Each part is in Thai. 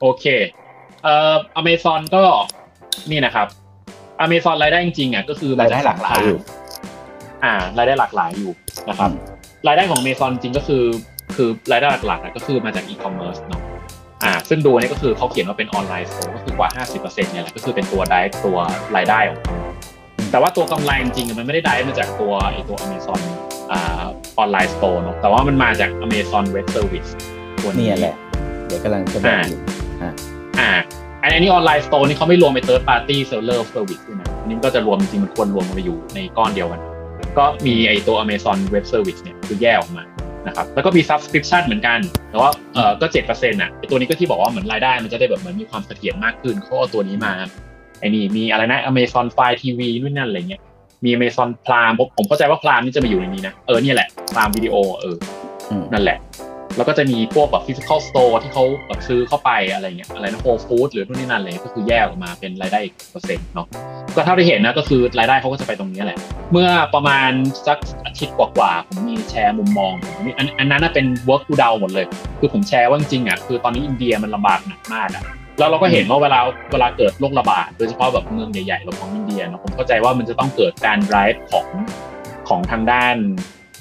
โอเคเอ่ออเมซอนก็นี่นะครับอเมซอนรายได้จริงๆอะก็คือมรายได้หลากหลายอยู่อ่ารายได้หลากหลายอยู่นะครับรายได้ของอเมซอนจริงก็คือคือรายได้หลักๆอะก็คือมาจากอีคอมเมิร์ซเนาะอ่าซึ่งดูนี่ก็คือเขาเขียนว่าเป็น online store ก็คือกว่า 50%เนี่ยแหละก็คือเป็นตัวได้ตัวรายได้ของเขาแต่ว่าตัวกำไรจริงๆอะมันไม่ได้ได้มาจากตัวไอตัวอเมซอนอ่า online store เนาะแต่ว่ามันมาจาก Amazon Web Service ตัวนี้เนี่ยแหละ เดี๋ยวกำลังจะบอก อยู่อ่าอันนี้ออนไลน์สโตร์นี่เขาไม่รวมไป third party seller service ด้วยนะอันนี้ก็จะรวมจริงๆมันควรรวมกันไปอยู่ในก้อนเดียวกัน ก็มีไอตัว Amazon Web Service เนี่ยคือแยกออกมานะครับแล้วก็มี subscription เหมือนกัน แต่ว่าเออก็เจ็ดเปอร์เซ็นต์อะไอตัวนี้ก็ที่บอกว่าเหมือนรายได้มันจะได้แบบเหมือนมีความเสถียรมากขึ้นเขาเอาตัวนี้มาไอ้นี่มีอะไรนะ Amazon Fire TV นู่นนั่นอะไรเงี้ยมี Amazon Prime ผมผมเข้าใจว่า Prime นี่จะมาอยู่ในนี้นะ เออเนี่ยแหละ Prime Video เอออืมนั่นแหละ แล้วก็จะมีพวกแบบ physical store ที่เขาแบบซื้อเข้าไปอะไรเงี้ยอะไรนะ Whole Foods หรือนู่นนี่นั่นเงี้ยก็คือแยกออกมาเป็นรายได้อีกเปอร์เซ็นต์เนาะก็เท่าที่เห็นนะก็คือรายได้เขาก็จะไปตรงนี้แหละ เมื่อประมาณสักอาทิตย์กว่าๆผมมีแชร์มุมมองผมมีอันอันนั้นนะเป็น work to down หมดเลย คือผมแชร์ว่าจริงๆอะคือตอนนี้อินเดียมันลำบากหนักมากอะแล้วเราก็เห็นว่าเวลาเวลาเกิดโรคระบาดโดยเฉพาะแบบเมืองใหญ่ๆแบบของอินเดียเนอะผมเข้าใจว่ามันจะต้องเกิดการ drive ของของทางด้าน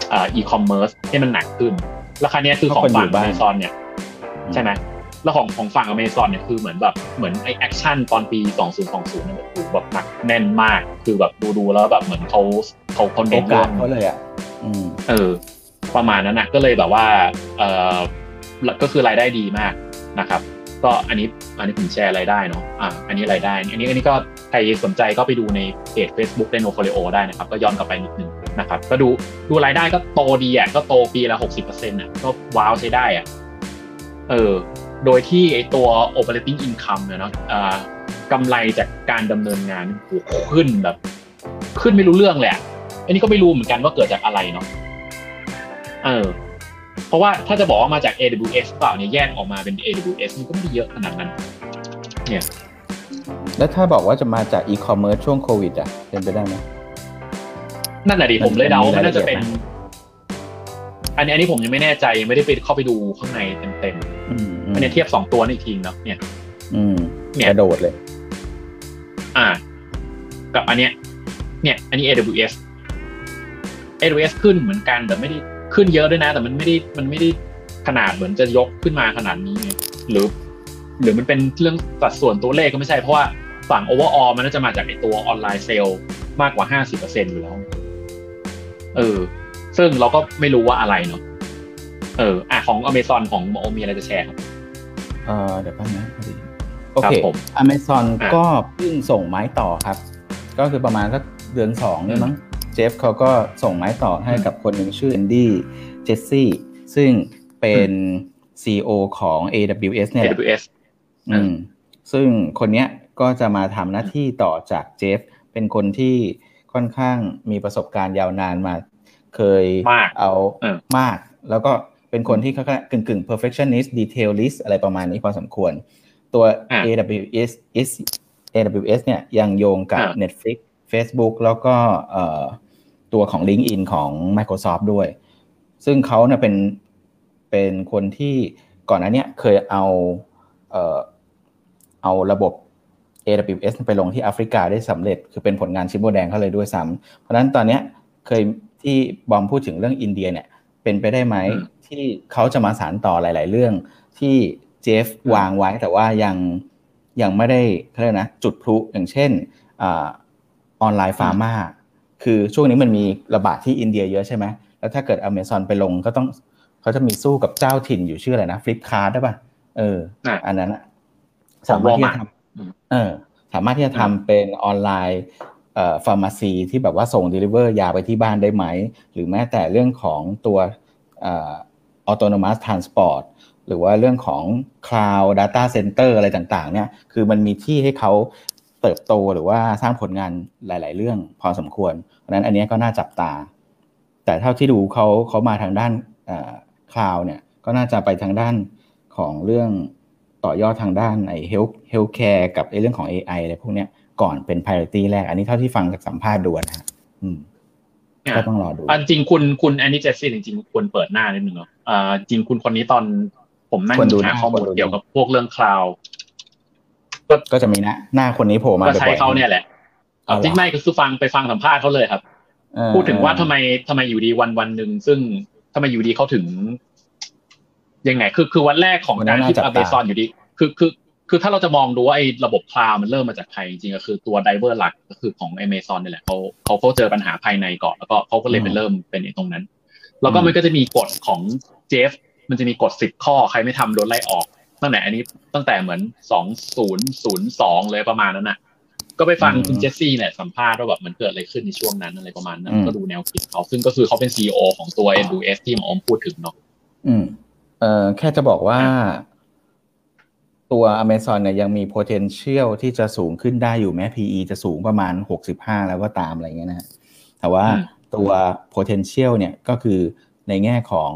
เอ่อ e-commerce ให้มันหนักขึ้น แล้วคราวเนี้ยคือของฝั่งเพราะคนอยู่บ้าน Amazon เนี่ยใช่ไหมแล้วของของฝั่งอเมซอนเนี่ยคือเหมือนแบบเหมือนไอแอคชั่นตอนปี 2020เนี่ยแบบแบบหนักแน่นมากคือแบบดูดูๆแล้วแบบเหมือนเขาเขาเขาโอเน้นกาเรื่สองเขาเลยอะอืมเออ ประมาณนั้นนะก็เลยแบบว่าเออก็คือรายได้ดีมากนะครับ ก็อันนี้อันนี้ผมแชร์รายได้เนาะอ่าอันนี้รายได้ อันนี้อันนี้ก็ใครสนใจก็ไปดูในเพจ Facebook ไดโนโฟลิโอได้นะครับ ก็ย้อนกลับไปนิดนึง นะครับก็ดูดูรายได้ก็โตดีอะก็โตปีละหกสิบเปอร์เซ็นต์อะก็ว้าวใช้ได้อะเออโดยที่ไอตัว operating income เนี่ยเนาะอ่ากำไรจากการดำเนินงานขึ้นแบบ ขึ้นไม่รู้เรื่องเลยอะอันนี้ก็ไม่รู้เหมือนกันว่าเกิดจากอะไรเนาะเออเพราะว่าถ้าจะบอกว่ามาจาก AWS เปล่าเนี่ยแยกออกมาเป็น AWS มันก็ไม่ด้เยอะขนาดนั้น เนี่ย แล้วถ้าบอกว่าจะมาจากอีคอมเมิร์ซช่วงโควิดอะเป็นไปได้ไหม นั่นแหละดิผมเลยเดาว่ามันน่าจะเป็นมันมีรายละเอียดอันนี้อันนี้ผมยังไม่แน่ใจยังไม่ได้ไปเข้าไปดูข้างในเต็มอืมๆอันนี้เทียบสองตัวนี่อีกทีเนาะเนี่ย อืมเนี่ยกระโดดเลย อ่า กับอันเนี้ย เนี่ย อันนี้ AWS AWS ขึ้นเหมือนกันแต่ไม่ได้ขึ้นเยอะด้วยนะ แต่มันไม่ได้มันไม่ได้ขนาดเหมือนจะยกขึ้นมาขนาดนี้ไงหรือ หรือมันเป็นเรื่องสัดส่วนตัวเลขก็ไม่ใช่เพราะว่าฝั่ง overall มันน่าจะมาจากไอตัวออนไลน์เซลมากกว่า 50%อยู่แล้ว เออ ซึ่งเราก็ไม่รู้ว่าอะไรเนาะเอออะของ Amazon ของโอมีอะไรจะแชร์ครับเออเดี๋ยวแป๊บนะพอดีโอครับเคผม Amazon อะก็เพิ่งส่งไม้ต่อครับ ก็คือประมาณสักเดือนสองเนี่ยมั้งเจฟเขาก็ส่งไม้ต่อให้กับคนหนึ่งชื่อแอนดี้เจสซี่ซึ่งเป็น CEO ของ AWS เนี่ยแหละ AWS อืมซึ่งคนเนี้ยก็จะมาทำหน้าที่ต่อจากเจฟเป็นคนที่ ค่อนข้างมีประสบการณ์ยาวนานมา เคยมากเอาเออมาก แล้วก็เป็นคนที่ค่อนข้างกึ่งกึ่ง perfectionist detailist อะไรประมาณนี้พอสมควร ตัวอะ AWS is AWS เนี่ยยังโยงกับอะ Netflix Facebook แล้วก็เอ่อตัวของ LinkedIn ของ Microsoft ด้วย ซึ่งเขาเนี่ยเป็นเป็นคนที่ก่อนหน้าเนี้ยเคยเอาเอ่อเอาระบบ AWS ไปลงที่แอฟริกาได้สำเร็จ คือเป็นผลงานชิปโบแดงเขาเลยด้วยซ้ำเพราะฉะนั้นตอนเนี้ยเคยที่บอมพูดถึงเรื่องอินเดียเนี่ยเป็นไปได้ไหมอืมที่เขาจะมาสานต่อหลาย ๆ เรื่องที่เจฟวางไว้แต่ว่ายังยังไม่ได้เขาเรียกนะ จุดพลุอย่างเช่นอา online pharma คือช่วงนี้มันมีระบาดที่อินเดียเยอะใช่ไหมแล้วถ้าเกิด Amazon ไปลงก็ต้องเขาจะมีสู้กับเจ้าถิ่นอยู่ชื่ออะไรนะ Flipkart ได้ป่ะเอออะอันนั้นอะของสามารถที่จะ Walmart ทอืมำ เออสามารถที่จะทำเป็นออนไลน์เอ่อ pharmacy ที่แบบว่าส่ง deliver ยาไปที่บ้านได้ไหม หรือแม้แต่เรื่องของตัวเอ่อ autonomous transport หรือว่าเรื่องของ cloud data center อะไรต่างๆ เนี่ย คือมันมีที่ให้เขาเติบโตหรือว่าสร้างผลงานหลาย ๆ เรื่องพอสมควร เพราะฉะนั้นอันนี้ก็น่าจับตา แต่เท่าที่ดูเขาเขามาทางด้านคลาวเนี่ยก็น่าจะไปทางด้านของเรื่อง ต่อยอดทางด้านไอ้ health healthcare กับไอ้เรื่องของ AI อะไรพวกเนี้ยก่อนเป็น priority แรก อันนี้เท่าที่ฟังจากสัมภาษณ์ดูนะฮะอืมก็ต้องรอดูอันจริงคุณคุณแอนนี่เจสซี่จริงๆควรเปิดหน้านิดนึงเนาะอ่าจริงคุณคนนี้ตอนผมนั่งคนดูหาหน้าข้อมูลคนดูเกี่ยวกับพวกเรื่องคลาวก็จะมีหน้าหน้าคนนี้โผล่มาก็ใช้บ่อยๆเขาเนี่ยแหละเอาเหรอจริงไม่ก็คือฟังไปฟังสัมภาษณ์เขาเลยครับเออพูดถึงว่าทำไมทำไมอยู่ดีวันวันหนึ่งซึ่งทำไมอยู่ดีเขาถึง ยังไง คือคือวันแรกของการที่อเมซอนอยู่ดี คือคือคือถ้าเราจะมองดูว่าไอ้ระบบคลาวมันเริ่มมาจากใครจริงๆก็คือตัวไดเวอร์หลักก็คือของ Amazon นี่แหละเขาเขาเขาเจอปัญหาภายในก่อนแล้วก็เขาก็เลยไปเริ่มเป็นไอ้ตรงนั้น แล้วก็มันก็จะมีกฎของเจฟมันจะมีกฎสิบข้อใครไม่ทำโดนไล่ออกตั้งแต่อันนี้ตั้งแต่เหมือนสองศูนย์ศูนย์สองเลยประมาณนั้นน่ะ ก็ไปฟังคุณเจสซี่เนี่ยสัมภาษณ์ว่าแบบมันเกิดอะไรขึ้นในช่วงนั้นอะไรประมาณนั้น ก็ดูแนวคิดเขาซึ่งก็คือเขาเป็นซีอของตัว AWS ที่หมออมพูดถึงเนาะอืม เอ่อแค่จะบอกว่าตัว Amazon เนี่ยยังมี potential ที่จะสูงขึ้นได้อยู่แม้ PE จะสูงประมาณ 65 แล้วก็ตามอะไรเงี้ยนะฮะแต่ว่าตัว potential เนี่ยก็คือในแง่ของ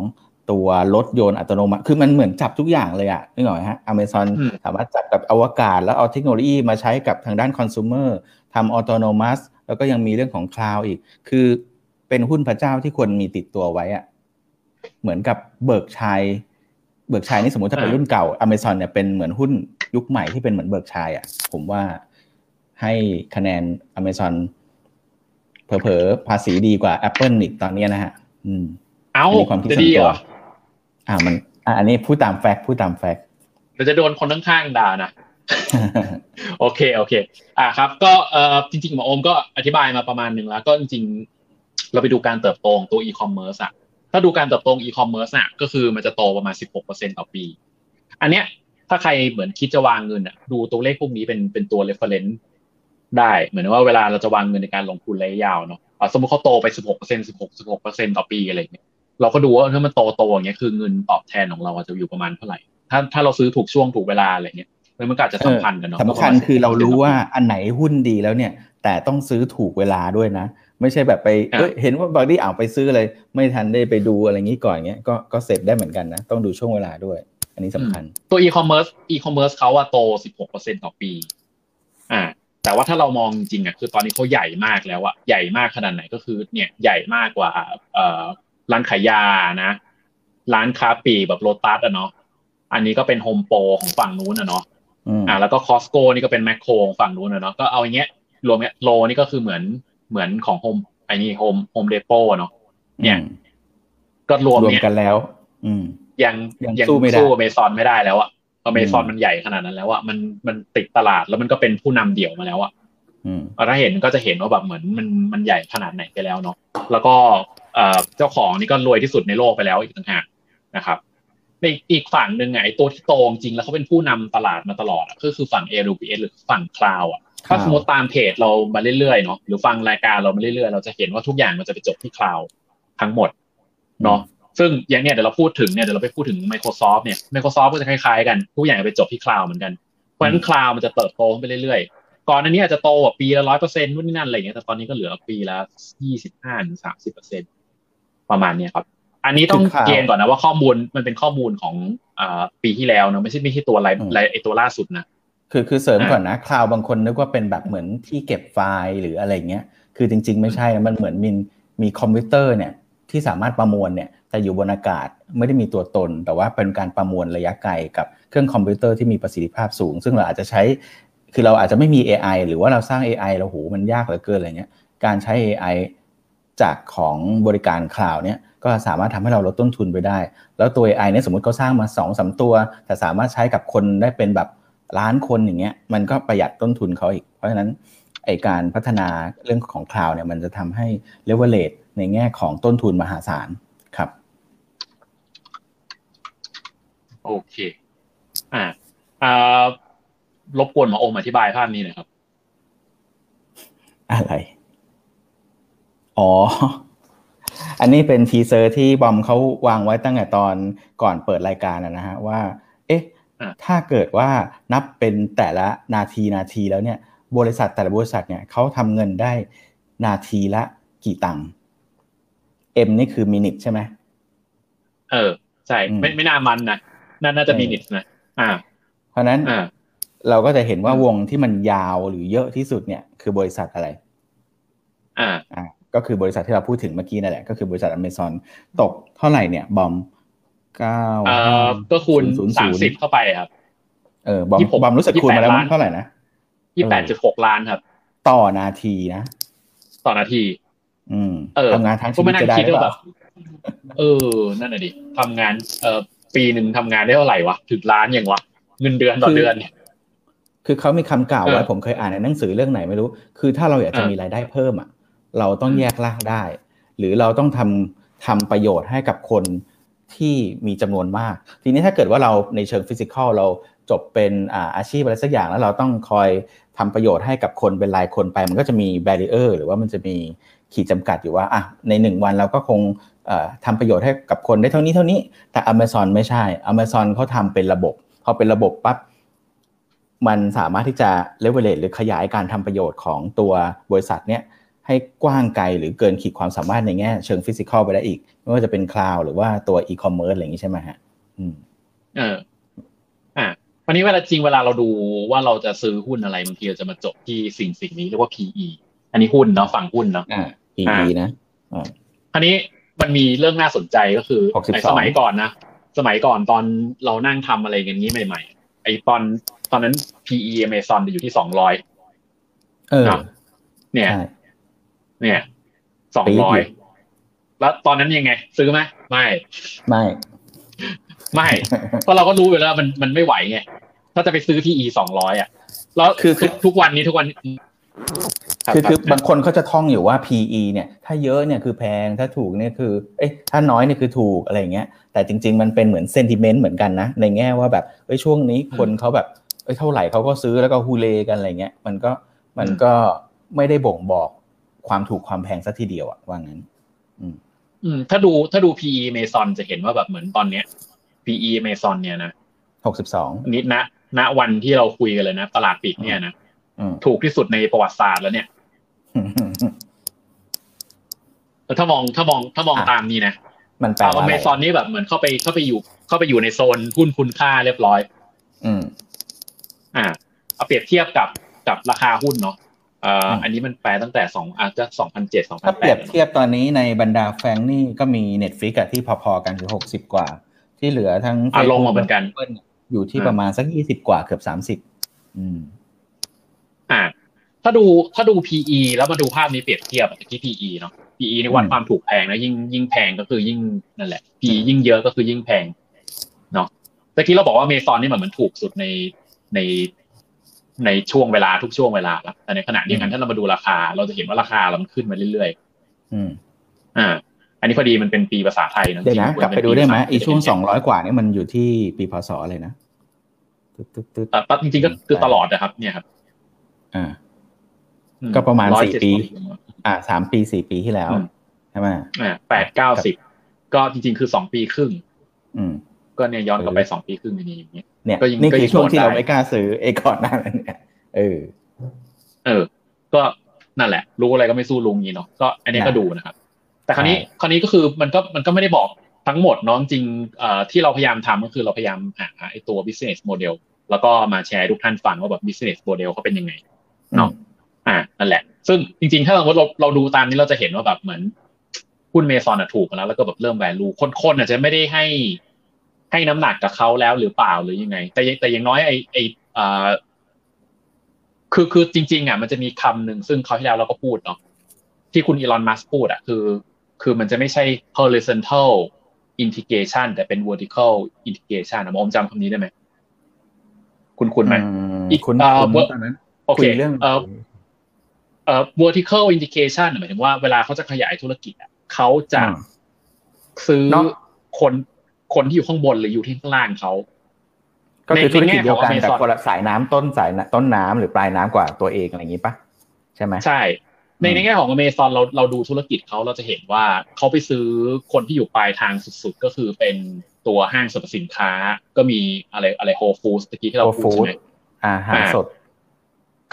ตัวรถยนต์อัตโนมัติ คือมันเหมือนจับทุกอย่างเลยอะนึกออกไหมฮะ Amazon สามารถจับกับอวกาศ แล้วเอาเทคโนโลยีมาใช้กับทางด้านคอน sumer ทำ autonomous แล้วก็ยังมีเรื่องของ cloud อีก คือเป็นหุ้นพระเจ้าที่ควรมีติดตัวไว้อะเหมือนกับเบิร์กเชียร์ เบิร์กเชียร์นี่สมมติถ้าเป็นรุ่นเก่า Amazon เนี่ยเป็นเหมือนหุ้นยุคใหม่ที่เป็นเหมือนเบิร์กชัยอะผมว่าให้คะแนน Amazon เผลอๆภาษีดีกว่า Apple อีกตอนนี้นะฮะ อืม เอ้าอันนี้ความคิดจะส่วดีนเหตัรวออ่ามันอะอันนี้พูดตามแฟกต์พูดตามแฟกต์เราจะโดนคนข้างๆด่านะ โอเค โอเค อ่าครับ ก็เอ่อจริงๆหมอโอมก็อธิบายมาประมาณหนึ่งแล้ว ก็จริงๆ เราไปดูการเติบโตของตัวอีคอมเมิร์ซอะ ถ้าดูการเติบโตอีคอมเมิร์ซอะก็คือมันจะโตประมาณ 16%ต่อปี อันเนี้ยถ้าใครเหมือนคิดจะวางเงินอะดูตัวเลขพวกนี้เป็นเป็นตัว reference ได้เหมือนว่าเวลาเราจะวางเงินในการลงทุนระยะยาวเนาะอะสมมติเขาโตไป 16% 16 16%ต่อปีอะไรอย่างเงี้ยเราก็ดูว่าถ้ามันโตโตอย่างเงี้ยคือเงินตอบแทนของเราอาจจะอยู่ประมาณเท่าไหร่ ถ้าถ้าเราซื้อถูกช่วงถูกเวลาอะไรเงี้ยมันก็อาจจะสัมพันธ์กันเนาะสำคัญคือเรารู้ว่าอันไหนหุ้นดีแล้วเนี่ย แต่ต้องซื้อถูกเวลาด้วยนะ ไม่ใช่แบบไปเอ้ยเห็นว่าบางที่อ่าวไปซื้อเลย ไม่ทันได้ไปดูอะไรงี้ก่อนเงี้ยก็ก็เสร็จได้เหมือนกันนะ ต้องดูช่วงเวลาด้วย อันนี้สำคัญ ตัว e-commerce e-commerce เขาอะโต 16%ต่อปี อ่า แต่ว่าถ้าเรามองจริงอะคือตอนนี้เขาใหญ่มากแล้วอะใหญ่มากขนาดไหนก็คือ เนี่ยใหญ่มากกว่าเอ่อร้านขายยานะ ร้านค้าปลีกแบบโลตัสอะเนาะอันนี้ก็เป็นโฮมโปรของฝั่งนู้นอะเนาะอ่า แล้วก็คอสโกนี่ก็เป็นแมคโครของฝั่งนู้นอะเนาะก็เอาอย่างเงี้ยรวมเนี้ยโลว์นี่ก็คือเหมือน เหมือนของโฮมไอ้นี่โฮมโฮมเดโปเนาะเนี่ยก็รวมรวมเนี่ยกันแล้ว อืม ยังยังยังสู้ไม่ได้สู้อเมซอนไม่ได้แล้วอะอเมซอนอืมมันใหญ่ขนาดนั้นแล้วอะมันมันติดตลาดแล้วมันก็เป็นผู้นำเดี่ยวมาแล้วอะอืมถ้าเห็นก็จะเห็นว่าแบบเหมือนมันมันใหญ่ขนาดไหนไปแล้วเนาะแล้วก็เอ่อเจ้าของนี่ก็รวยที่สุดในโลกไปแล้วอีกต่างหากนะครับในอีกฝั่งหนึ่งไงไอ้ตัวที่โตจริงแล้วเขาเป็นผู้นำตลาดมาตลอดอะก็คือฝั่ง AWS หรือฝั่ง cloud อะ ถ้าสมมติตามเพจเรามาเรื่อยๆเนาะหรือฟังรายการเรามาเรื่อยๆ เราจะเห็นว่าทุกอย่างมันจะไปจบที่คลาวทั้งหมดเนาะซึ่งอย่างเนี้ยเดี๋ยวเราพูดถึงเนี่ยเดี๋ยวเราไปพูดถึง Microsoft เนี่ย Microsoft ก็จะคล้ายๆกัน ทุกอย่างไปจบที่คลาวเหมือนกัน เพราะฉะนั้นคลาวมันจะเติบโตขึ้นไปเรื่อยๆ ก่อนอันนี้อาจจะโตแบบปีละร้อยเปอร์เซ็นต์นู่นนี่นั่นอะไรอย่างเงี้ยแต่ตอนนี้ก็เหลือปีละยี่สิบห้าถึงสามสิบเปอร์เซ็นต์ประมาณเนี้ยครับ อันนี้ต้องคือข่าวเกณฑ์ก่อนนะว่าข้อมูลมันเป็นข้อมูลของอ่าปีที่แล้วเนอะไม่ใช่ไม่ใช่ตัวอะไรอืมอะไรไอตัวล่าสุดนะ คือคือเสริมอ่าก่อนนะ cloud บางคนนึกว่าเป็นแบบเหมือนที่เก็บไฟล์หรืออะไรเงี้ยคือจริง ๆ ไม่ใช่นะมันเหมือนมีมีคอมพิวเตอร์เนี่ยที่สามารถประมวลเนี่ยแต่อยู่บนอากาศไม่ได้มีตัวตน แต่ว่าเป็นการประมวลระยะไกลกับเครื่องคอมพิวเตอร์ที่มีประสิทธิภาพสูง ซึ่งเราอาจจะใช้คือเราอาจจะไม่มี AI หรือว่าเราสร้าง AI เราโหมันยากเหลือเกินอะไรเงี้ยการใช้ AI จากของบริการ cloud เนี่ยก็สามารถทำให้เราลดต้นทุนไปได้ แล้วตัว AI เนี่ยสมมติเขาสร้างมา2อสตัว แต่สามารถใช้กับคนได้เป็นแบบ ล้านคนอย่างเงี้ยมันก็ประหยัดต้นทุนเขาอีก เพราะฉะนั้นไอ้การพัฒนาเรื่องของ cloud เนี่ยมันจะทำให้เลเวลเลตในแง่ของต้นทุนมหาศาลครับ โอเค อ่าอ่ารบกวนหมอโอมอธิบายภาพนี้หน่อยครับ อะไร อ๋อ อันนี้เป็น teaser ที่บอมเขาวางไว้ตั้งแต่ตอนก่อนเปิดรายการนะฮะว่าเอ๊ะอะ ถ้าเกิดว่านับเป็นแต่ละนาทีนาทีแล้วเนี่ยบริษัทแต่ละบริษัทเนี่ยเขาทำเงินได้นาทีละกี่ตังค์ M นี่คือ minute ใช่ไหมเออใช่อืมไม่ไม่น่ามันนะน่าน่าจะมีเออนิดนะอ่า เพราะฉะนั้นอ่าเราก็จะเห็นว่าวงที่มันยาวหรือเยอะที่สุดเนี่ย คือบริษัทอะไร อ่า อ่า ก็คือบริษัทที่เราพูดถึงเมื่อกี้นั่นแหละก็คือบริษัทอเมซอนตกเท่าไหร่เนี่ยบอม เก้าเอ่อก็คูณศูนย์สามศูนย์สิบเข้าไปครับ เออบอมยี่สิบหกบอมรู้สึกคูณมาแล้วยี่สิบแปดมั้งเท่าไหร่นะยี่แปดจุดหกล้านครับ ต่อนาทีนะ ต่อนาที อืมเออทำงานทั้งชีก็วิไม่ตน่าจะได้คิดหรือว่าเปแบล่าบเออ นั่นน่ะดิทำงาน เอ่อปีหนึ่งทำงานได้เท่าไหร่วะถึงล้านอย่างวะ เงินเดือนต่อเดือนเนี่ยคือเขามีคำกล่าวไว้เออผมเคยอ่านในหนังสือเรื่องไหนไม่รู้ คือถ้าเราอยากจะเออมีรายได้เพิ่มอะ เราต้องอืมแยกล่างได้ หรือเราต้องทำทำประโยชน์ให้กับคน ที่มีจำนวนมาก ทีนี้ถ้าเกิดว่าเราในเชิง physical เราจบเป็นอาชีพอะไรสักอย่างแล้วเราต้องคอยทำประโยชน์ให้กับคนเป็นรายคนไป มันก็จะมี barrier หรือว่ามันจะมีขีดจำกัดอยู่ว่าอะในหนึ่งวันเราก็คงเอ่อทำประโยชน์ให้กับคนได้เท่านี้เท่านี้ แต่ Amazon ไม่ใช่ Amazon เขาทำเป็นระบบ พอเป็นระบบปั๊บมันสามารถที่จะเลเวลเลหรือขยายการทำประโยชน์ของตัวบริษัทเนี้ย ให้กว้างไกลหรือเกินขีดความสามารถในแง่เชิง physical ไปได้อีก ไม่ว่าจะเป็น cloud หรือว่าตัวอีคอมเมิร์ซอะไรอย่างนี้ใช่ไหมฮะ อืม เออ อะวันนี้เวลาจริงเวลาเราดูว่าเราจะซื้อหุ้นอะไรบางทีเราจะมาจบที่สิ่งสิ่งนี้เรียกว่า PE อันนี้หุ้นเนาะฝั่งหุ้นเนาะ อ่า PE นะอ่าอันนี้มันมีเรื่องน่าสนใจก็คือ62ในสมัยก่อนนะ สมัยก่อนตอนเรานั่งทำอะไรกันนี้ใหม่ ๆ ไอตอนตอนนั้น PE Amazon อยู่ที่สองร้อย เออ เนาะเนี่ยใช่ เนี่ยสองปี๊ดร้ออยยู่แล้วตอนนั้นยังไง ซื้อไหมไม่ ไม่ ไม่เพราะเราก็รู้อยู่แล้วมันมันไม่ไหวไงถ้าจะไปซื้อที่ E สองร้อยอะแล้วคือทุกทุกวันนี้ทุกวันนี้คือคือรับบางคนเขาจะท่องอยู่ว่า PE เนี่ย ถ้าเยอะเนี่ยคือแพงถ้าถูกเนี่ยคือ เอ๊ะถ้าน้อยเนี่ยคือถูกอะไรอย่างเงี้ย แต่จริง ๆ มันเป็นเหมือนเซนติเมนต์เหมือนกันนะ ในแง่ว่าแบบเอ้ยช่วงนี้คนเขาแบบเอ้ยเท่าไหร่เขาก็ซื้อแล้วก็ฮูเลกันอะไรเงี้ย มันก็มันก็ไม่ได้บ่งบอก ความถูกความแพงสัทีเดียวอะว่างั้น อืมถ้าดูถ้าดู PE Amazon จะเห็นว่าแบบเหมือนตอนเนี้ย PE Amazon เนี่ยนะหกสิบสองอันนี้ณณวันที่เราคุยกันเลยนะ ตลาดปิดเนี่ยนะอืมถูกที่สุดในประวัติศาสตร์แล้วเนี่ยแต่ถ้ามองถ้ามองถ้ามองอะตามนี้นะมันแปลเอาว่าออะไรเมซอนนี่แบบเหมือนเข้าไปเข้าไปอยู่ เข้าไปอยู่ในโซนหุ้นคุณค่าเรียบร้อย อืม อ่าเอาเปรียบเทียบกับกับราคาหุ้นเนาะเอ่ออืมอันนี้มันแปลตั้งแต่สองอาจจะสองพันเจ็ดสองพัถ้านเปแปรียดบเทียบตอนนี้ในบรรดาแฟงนี่ก็มี Netflix อะที่พอๆกันคือหกสิบกว่า ที่เหลือทั้งอะ Facebook ลงมาเหมือนกัน Apple อยู่ที่อ่าประมาณสักยี่สิบกว่าเกือบสามสิบอืม อ่า ถ้าดูถ้าดู PE แล้วมาดูภาพนี้เปรียบเทียบกับที่ PE เนาะ PE ในวัดอืมความถูกแพงนะยิ่งยิ่งแพงก็คือยิ่งนั่นแหละ PE ยิ่งเยอะก็คือยิ่งแพงเนาะตะกี้เราบอกว่าเมซอนนี่มันเหมือนถูกสุดในใน ในช่วงเวลาทุกช่วงเวลาแล้วแต่ในขณะเดียวกันถ้าเรามาดูราคา เราจะเห็นว่าราคาเรามันขึ้นมาเรื่อยอืมๆอ่า อันนี้พอดีมันเป็นปีภาษาไทยนะเดี๋ยวนะจริงๆกลับไปนดูเป็นได้ไหมภาษาอีช่วงเยสองร้อยกว่านี่มันอยู่ที่ปีพศอะไรนะตึ๊ดตึ๊ดตึ๊ดแต่แต่จริงๆก็คือตลอดนะครับ เนี่ยครับ อ่าอืก็ประมาณ170สี่ปี อ่าสามปีสี่ปีที่แล้วอืมใช่ไหมอ่าแปดเก้าสิบก็จริง ๆ คือสองปีครึ่ง อืม ก็เนี่ยย้อนกลับไปสองปีครึ่งนี้อย่างเงี้ย เนี่ยก็ยังนี่ก็คืยัองช่วงที่เราโดนได้ไม่กล้าซื้อเอก่อนหน้านั้นเนี่ยเออ เออ ก็นั่นแหละ รู้อะไรก็ไม่สู้ลุงนี้เนาะก็ อันนี้ก็นะดูนะครับ แต่คราวนี้ใช่คราวนี้ก็คือมันก็มันก็ไม่ได้บอกทั้งหมดเนาะจริงๆเอ่อที่เราพยายามทำก็คือเราพยายามหาไอ้ตัว business model แล้วก็มาแชร์ให้ทุกท่านฟังว่าแบบ business model เขาเป็นยังไงเนาะอ่านั่นแหละ ซึ่งจริงๆ ถ้าสมมติเราเราดูตามนี้เราจะเห็นว่าแบบเหมือนหุ้นเมซอนอะถูกแล้วแล้วก็แบบเริ่มแวลูคนๆอาจจะไม่ได้ให้ ให้น้ำหนักกับเขาแล้วหรือเปล่าหรือยังไง แต่ยังแต่อย่างน้อยไอไออ่าคือคือจริง ๆอะมันจะมีคำหนึ่งซึ่งเขาวที่แล้วเราก็พูดเนาะที่คุณอีลอนมัสพูดอะคือ คือมันจะไม่ใช่ horizontal integration แต่เป็น vertical integration นะผมจำคำนี้ได้ไหมคุณคุณไหมอืมอีกคุณเอ่อคุณเวิร์กตอนนั้นโอคุเคยเรื่องเอ่อเอ่อ vertical integration หมายถึงว่าเวลาเขาจะขยายธุรกิจอะเขาจะอืมซื้อเนอะคน คนที่อยู่ข้างบนหรืออยู่ที่ข้างล่างเขาก็คือธุรกิจเดียวกันในแง่ของแต่ Amazon คนละสายน้ำต้นสายน้ำต้นน้ำหรือปลายน้ำกว่าตัวเองอะไรอย่างนี้ปะใช่ไหมใช่ ในอืมในแง่ของอเมซอนเราเราดูธุรกิจเขาเราจะเห็นว่าเขาไปซื้อคนที่อยู่ปลายทางสุดๆ ก็คือเป็นตัวห้างสรรพสินค้า ก็มีอะไรอะไรโฮฟูสตะกี้ที่เราพูดใช่ไหมอาหารสด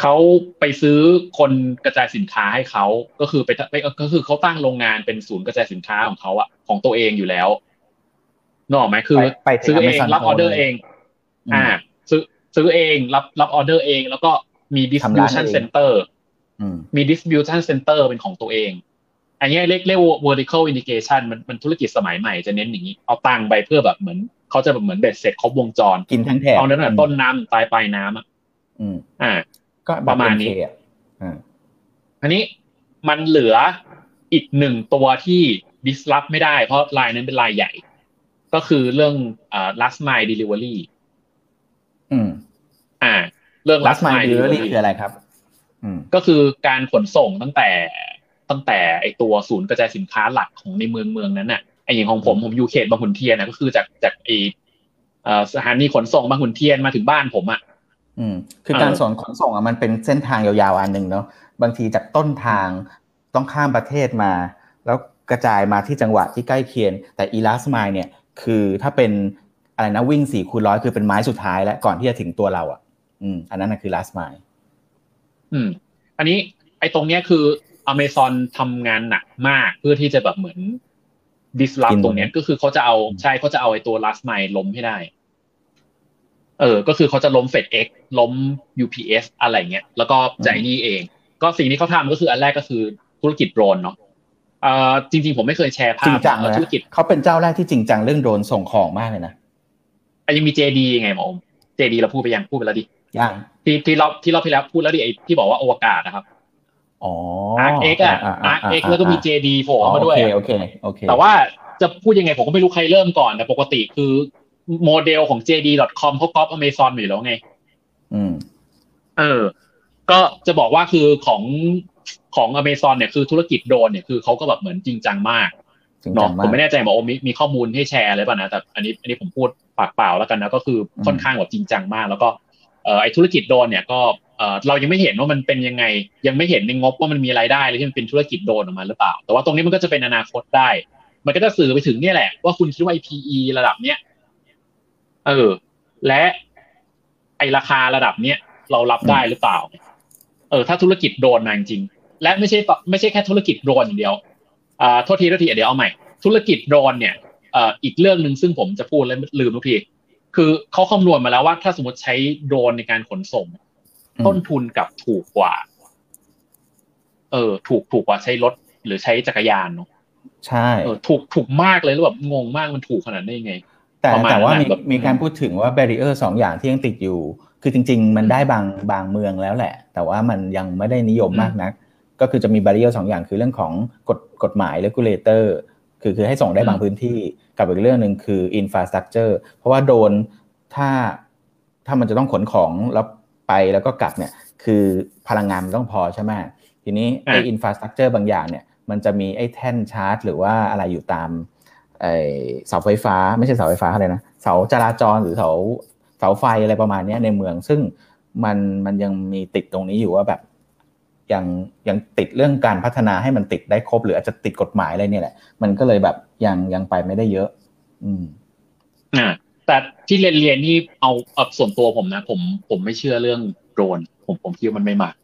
เขาไปซื้อคนกระจายสินค้าให้เขาก็คือไปไปก็คือเขาตั้งโรงงานเป็นศูนย์กระจายสินค้าของเขาอะของตัวเองอยู่แล้ว นกออกไหมคือไปไปถึงซื้อเอง Amazon รับออเดอร์ Home เองอืมอ่า ซื้อซื้อเองรับรับออเดอร์เอง แล้วก็มีทำร้าน distribution เอง center อืมมี distribution center เป็นของตัวเอง อันนี้เรียกเรียก vertical integration มันมันธุรกิจสมัยใหม่จะเน้นอย่างนี้ เอาตังไปเพื่อแบบเหมือนเขาจะแบบเหมือนเบ็ดเสร็จครบวงจร กินทั้งแถบเอาตั้งแต่ต้นน้ำปลายปลายน้ำอะอืมอ่า ก็ประมาณนี้แบบ MK อะอ่าอันนี้มันเหลืออีกหนึ่งตัวที่ disrupt ไม่ได้เพราะลายนั้นเป็นลายใหญ่ ก็คือเรื่องอ่า last mile delivery อืม อ่า เรื่อง last mile delivery คืออะไรครับ อืม ก็คือการขนส่งตั้งแต่ตั้งแต่ไอตัวศูนย์กระจายสินค้าหลักของในเมืองเมืองนั้นน่ะไออย่างของผมผมอยู่เขตบางขุนเทียนนะก็คือจากจากไอเอ่อสถานีขนส่งบางขุนเทียนมาถึงบ้านผมอะอืม คือเออการส่งขนส่งอะมันเป็นเส้นทางยาวๆอันหนึ่งเนาะบางทีจากต้นทางต้องข้ามประเทศมา แล้วกระจายมาที่จังหวัดที่ใกล้เคียงแต่อีลาสไมเนี่ย คือถ้าเป็นอะไรนะวิ่งสี่คูณร้อยคือเป็นไม้สุดท้ายแล้วก่อนที่จะถึงตัวเราอะ อืม อันนั้นนะคือ last mile อืม อันนี้ไอตรงเนี้ยคืออเมซอนทำงานหนักมากเพื่อที่จะแบบเหมือน disrupt กินตรงเนี้ยก็คือเขาจะเอาใช่เขาจะเอาไอตัว last mile ล้มให้ได้ เออ ก็คือเขาจะล้ม FedEx ล้ม UPS อะไรเงี้ย แล้วก็จะไอ้นี่เอง ก็สิ่งที่เขาทำก็คืออันแรกก็คือธุรกิจโดรนเนาะเอ่อ จริงๆ ผมไม่เคยแชร์ภาจริพงจังเลยธุรกิจนะเขาเป็นเจ้าแรกที่จริงจังเรื่องโดรนส่งของมากเลยนะอะยังมี JD ไงหมออม JD เราพูดไปยังพูดไปแล้วดิย่างที่ที่เราที่เราที่แล้วพูดแล้วดิไอ้ที่บอกว่าอวกาศนะครับอ๋อ Arc X อะ Arc X แล้วก็มี JD โผล่เข้ามาด้วยโออะเคโอเคโอเคแต่ว่าจะพูดยังไงผมก็ไม่รู้ใครเริ่มก่อนแต่ปกติคือโมเดลของ JD.com เขาก๊อป Amazon อยู่แล้วไง อืม เออ ก็จะบอกว่าคือของ ของ Amazon เนี่ยคือธุรกิจโดรนเนี่ยคือเขาก็แบบเหมือนจริงจังมากจริงจัเนาะงผมามกไม่แน่ใจบอกว่ามีมีข้อมูลให้แชร์อะไรป่ะนะแต่อันนี้อันนี้ผมพูดปากเปล่าแล้วกันนะก็คือค่อนข้างแบบจริงจังมาก แล้วก็เอ่อไอธุรกิจโดรนเนี่ยก็เอ่อเรายังไม่เห็นว่ามันเป็นยังไง ยังไม่เห็นในงบว่ามันมีรายได้เลยที่มันเป็นธุรกิจโดรนออกมาหรือเปล่า แต่ว่าตรงนี้มันก็จะเป็นอนาคตได้ มันก็จะสื่อไปถึงเนี่ยแหละว่าคุณคิดว่า PE ระดับเนี้ยเออ และไอราคาระดับเนี้ยเรารับได้หรือเปล่า เออ ถ้าธุรกิจโดรนมาจริงๆ และไม่ใช่ปะไม่ใช่แค่ธุรกิจโดรนอย่างเดียวอ่าโทษทีโทษทีเดี๋ยวเอาใหม่ ธุรกิจโดรนเนี่ยเอ่ออีกเรื่องหนึ่งซึ่งผมจะพูดแล้วลืมทุกที คือเขาคำนวณมาแล้วว่าถ้าสมมติใช้โดรนในการขนส่งอืมต้นทุนกลับถูกกว่า เออ ถูกถูกกว่าใช้รถหรือใช้จักรยานเนาะใช่เออถูกถูกมากเลยแล้วแบบงงมากมันถูกขนาดนี้ยังไง แต่ประมาณแต่ว่านั้นมีแบบมีการพูดถึงว่า barrier สองอย่างที่ยังติดอยู่ คือจริง ๆ มันได้บางบางเมืองแล้วแหละ แต่ว่ามันยังไม่ได้นิยมมากนัก ก็คือจะมี barrier สองอย่างคือเรื่องของกฎกฎหมาย regulator คือคือให้ส่งได้บางพื้นที่กับอีกเรื่องหนึ่งคือ infrastructure เพราะว่าโดรนถ้าถ้ามันจะต้องขนของแล้วไปแล้วก็กลับเนี่ยคือพลังงานมันต้องพอใช่ไหมทีนี้ไอ้อะ infrastructure บางอย่างเนี่ยมันจะมีไอ้แท่นชาร์จ หรือว่าอะไรอยู่ตามไอ้เสาไฟฟ้า ไม่ใช่เสาไฟฟ้าอะไรนะเสาจราจรหรือเสาเสาไฟอะไรประมาณเนี้ยในเมือง ซึ่งมันมันยังมีติดตรงนี้อยู่ว่าแบบ ยังยังติดเรื่องการพัฒนาให้มันติดได้ครบ หรืออาจจะติดกฎหมายอะไรเนี่ยแหละ มันก็เลยแบบยังยังไปไม่ได้เยอะ อืมอ่าแต่ที่เรียนเรียนนี่เอาเอาส่วนตัวผมนะ ผมผมไม่เชื่อเรื่องโดรนผมผมคิดว่ามันไม่มาอะ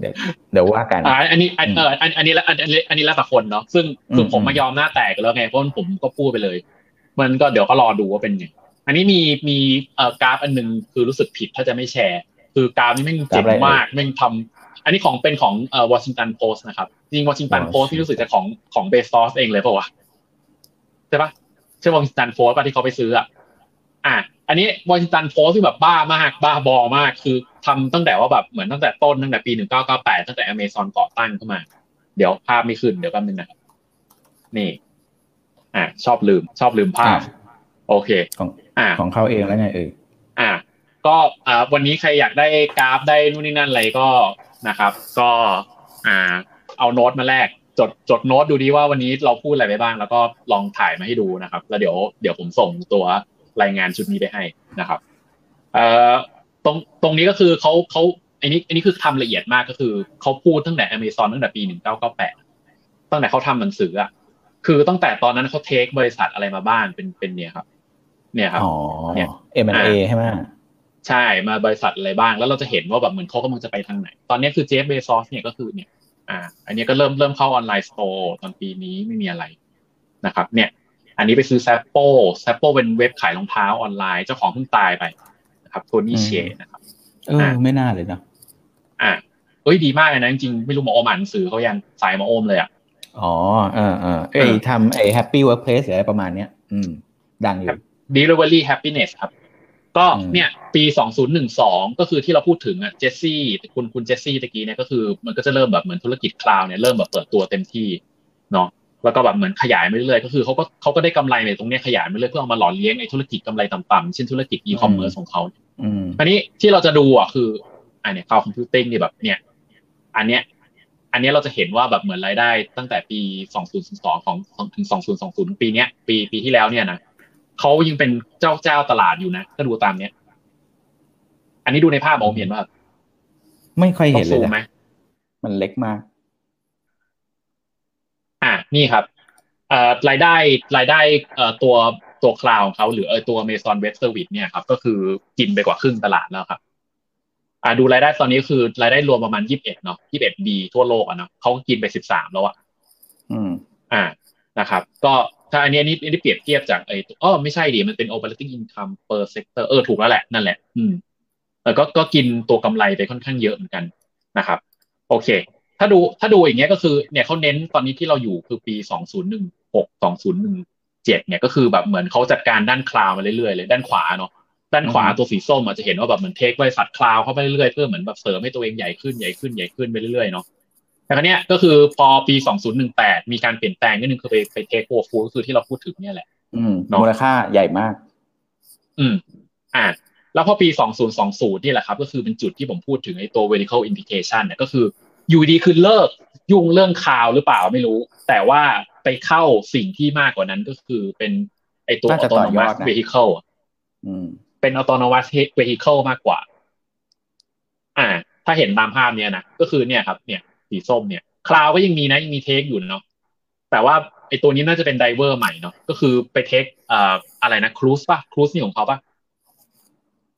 เดี๋ยวเดี๋ยวว่ากันอ่าอันนี้อันเอออันอันนี้ละอันอันนี้อันนี้แล้วแต่คนเนาะซึ่งคืออืมผมมายอมหน้าแตกแล้วไงเพราะผมก็พูดไปเลย มันก็เดี๋ยวก็รอดูว่าเป็นไงอันนี้มีมีเอ่อกราฟอันหนึงคือรู้สึกผิดถ้าจะไม่แชร์ คือกราฟนี้แม่งเจ๋งมากแม่งทำอันนี้ของเป็นของเอ่อวอชิงตันโพสต์นะครับ จริงวอชิงตันโพสต์ที่รู้สึกจะของของเบสซอสเองเลยเปล่าวะใช่ปะใช่วอชิงตันโพสต์ป่ะที่เขาไปซื้ออะอะอันนี้วอชิงตันโพสต์ที่แบบบ้ามาก บ้าบอมากคือทำตั้งแต่ว่าแบบเหมือนตั้งแต่ต้นตั้งแต่ปีหนึ่งเก้าเก้าแปดตั้งแต่อเมซอนก่อตั้งขึ้นมา เดี๋ยวภาพไม่ขึ้นเดี๋ยวแป๊บนึงนะครับนี่อะชอบลืม ชอบลืมภาพอะโอเค ของอะของเขาเองแล้วไงเอ่ยอะ ก็อ่าวันนี้ใครอยากได้กราฟได้นู่นนี่นั่นอะไรก็นะครับ ก็อ่าเอาโน้ตมาแลกจดจดโน้ตดูดีว่าวันนี้เราพูดอะไรไปบ้าง แล้วก็ลองถ่ายมาให้ดูนะครับ แล้วเดี๋ยวเดี๋ยวผมส่งตัวรายงานชุดนี้ไปให้นะครับเอ่อตรงตรงนี้ก็คือเขาเขาอันนี้อันนี้คือทำละเอียดมากก็คือเขาพูดตั้งแต่ Amazon ตั้งแต่ปีหนึ่งเก้าเก้าแปดตั้งแต่เขาทำหนังสืออะคือตั้งแต่ตอนนั้นเขา take บริษัทอะไรมาบ้างเป็นเป็นเนี่ยครับ เนี่ยครับอ๋อเนี่ย M&A ใช่ไหม ใช่มาบริษัทอะไรบ้าง แล้วเราจะเห็นว่าแบบเหมือนเขากำลังจะไปทางไหน ตอนนี้คือเจฟฟ์ เบซอสเนี่ยก็คือเนี่ย อ่า อันนี้ก็เริ่มเริ่มเข้า online store ตอนปีนี้ไม่มีอะไรนะครับ เนี่ย อันนี้ไปซื้อ Zappos Zappos เป็นเว็บขายรองเท้าออนไลน์เจ้าของเพิ่งตายไปนะครับโทนี่เชนะครับเออไม่น่าเลยนะอ่าอ้ยดีมากเลยนะจริงๆไม่รู้หมอโอมอ่านหนังสือเขายังสายหมอโอมเลยอะอ๋อเออเออเอ้ยทำไอ้ Happy Workplace หรืออะไรประมาณเนี้ย อืม ดังอยู่ delivery happiness ครับ ก็อืมเนี่ยปี 2012 ก็คือที่เราพูดถึงอะเจสซี่คุณคุณเจสซี่ตะกี้เนี่ยก็คือมันก็จะเริ่มแบบเหมือนธุรกิจคลาวด์เนี่ยเริ่มแบบเปิดตัวเต็มที่เนาะแล้วก็แบบเหมือนขยายไปเรื่อยๆก็คือเขาก็เขาก็ได้กำไรในตรงเนี้ยขยายไปเรื่อยเพื่อเอามาหล่อเลี้ยงไอ้ธุรกิจกำไรต่ำๆเช่นธุรกิจอีคอมเมิร์ซของเขาอืมอันนี้ที่เราจะดูอะคืออันเนี้ยคลาวด์คอมพิวติ้งนี่แบบเนี่ยอันเนี้ยอันเนี้ยเราจะเห็นว่าแบบเหมือนรายได้ตั้งแต่ปี 2002 ของถึง 2020 ปีเนี้ยปีปีที่แล้วเนี่ยนะ เขายังเป็นเจ้าเจ้าตลาดอยู่นะถ้าดูตามเนี้ย อันนี้ดูในภาพมองเห็นว่าไม่ค่อยต้อเห็นงเลซูยมไหมนะมันเล็กมาก อะนี่ครับเอ่อรายได้รายได้เอ่อตัวตัวคลาวของเขาหรือเออตัว Amazon Web Service เนี่ยครับ ก็คือกินไปกว่าครึ่งตลาดแล้วครับ อ่าดูรายได้ตอนนี้คือรายได้รวมประมาณ21เนาะ21 B ทั่วโลกอะเนาะเขาก็กินไป13แล้วอะอืม อ่านะครับ ก็ ถ้าอันนี้อันนี้อันนี้เปรียบเทียบจากไอ้อ๋อไม่ใช่ดิมันเป็น operating income per sector เออถูกแล้วแหละนั่นแหละ อืมแต่ก็ก็กินตัวกำไรไปค่อนข้างเยอะเหมือนกันนะครับ โอเค ถ้าดูถ้าดูอย่างเงี้ยก็คือเนี่ยเขาเน้นตอนนี้ที่เราอยู่คือปี 2016 2017เนี่ยก็คือแบบเหมือนเขาจัดการด้านคลาวมาเรื่อยๆเลยด้านขวาเนาะด้านขวาอือฮึตัวสีส้มอาจจะเห็นว่าแบบเหมือนเทคบริษัทคลาวเข้าไปเรื่อยๆเพื่อเหมือนแบบเสริมให้ตัวเองใหญ่ขึ้นใหญ่ขึ้นใหญ่ขึ้นไปเรื่อยๆเนาะ แต่ครั้งนี้ยก็คือพอปี 2018 มีการเปลี่ยนแปลงนิดนึงคือไปไปเทคโอฟูก็คือที่เราพูดถึงเนี่ยแหละ อืมเนอะมูลค่าใหญ่มาก อืม อ่า แล้วพอปี 2020 นี่แหละครับ ก็คือเป็นจุดที่ผมพูดถึงไอ้ตัว vertical integration เนี่ยก็คือ อยู่ดีคือเลิกยุ่งเรื่องคลาวด์หรือเปล่าไม่รู้ แต่ว่าไปเข้าสิ่งที่มากกว่านั้นก็คือเป็นไอ้ตัวน่าจะต่อยอด autonomous นะ vehicle อะอืมเป็น autonomous vehicle มากกว่า อ่า ถ้าเห็นตามภาพเนี้ยนะ ก็คือเนี่ยครับ เนี่ย สีส้มเนี่ย คลาวด์ก็ยังมีนะยังมี tech อยู่เนาะแต่ว่าไอตัวนี้น่าจะเป็น driver ใหม่เนาะก็คือไป take เอ่ออะไรนะ Cruise ป่ะ Cruise นี่ของเขาป่ะ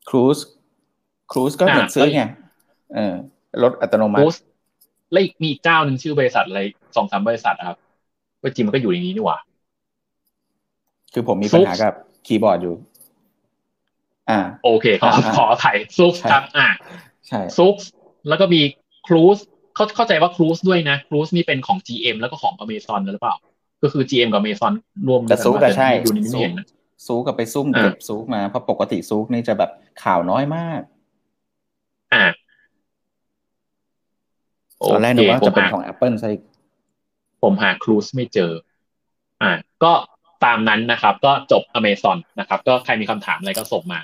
ครูซครูซก็เหมือนอ่าซื้อไงเออรถอัตโนคมัรูติซแล้วอีกมีอีกเจ้าหนึ่งชื่อบริษัทอะไรสองสามบริษัทอะครับว่าจริงมันก็อยู่ในนี้นี่หว่า คือผมมีปัญหากับคีย์บอร์ดอยู่ อ่า โอเคขออ่าขอไถ่ซุปใช่ครับ อ่า ใช่ซุปแล้วก็มีครูซ เขาเข้าใจว่าครูซด้วยนะครูซนี่เป็นของ GM แล้วก็ของ Amazon หรือเปล่า ก็คือ GM กับ Amazon รวมแต่ซุกมาก็ใช่อยู่ในนี้ซุไม่กเห็นนะซุกกับไปซุ่มอ่าเก็บซุกมาเพราะปกติซุกนี่จะแบบข่าวน้อยมาก อ่าตอนแรกนึกว่าโอเคจะเป็นผมหของ Apple ซะอีกผมหาครูซไม่เจอ อ่า ก็ตามนั้นนะครับ ก็จบ Amazon นะครับ ก็ใครมีคำถามอะไรก็ส่งมา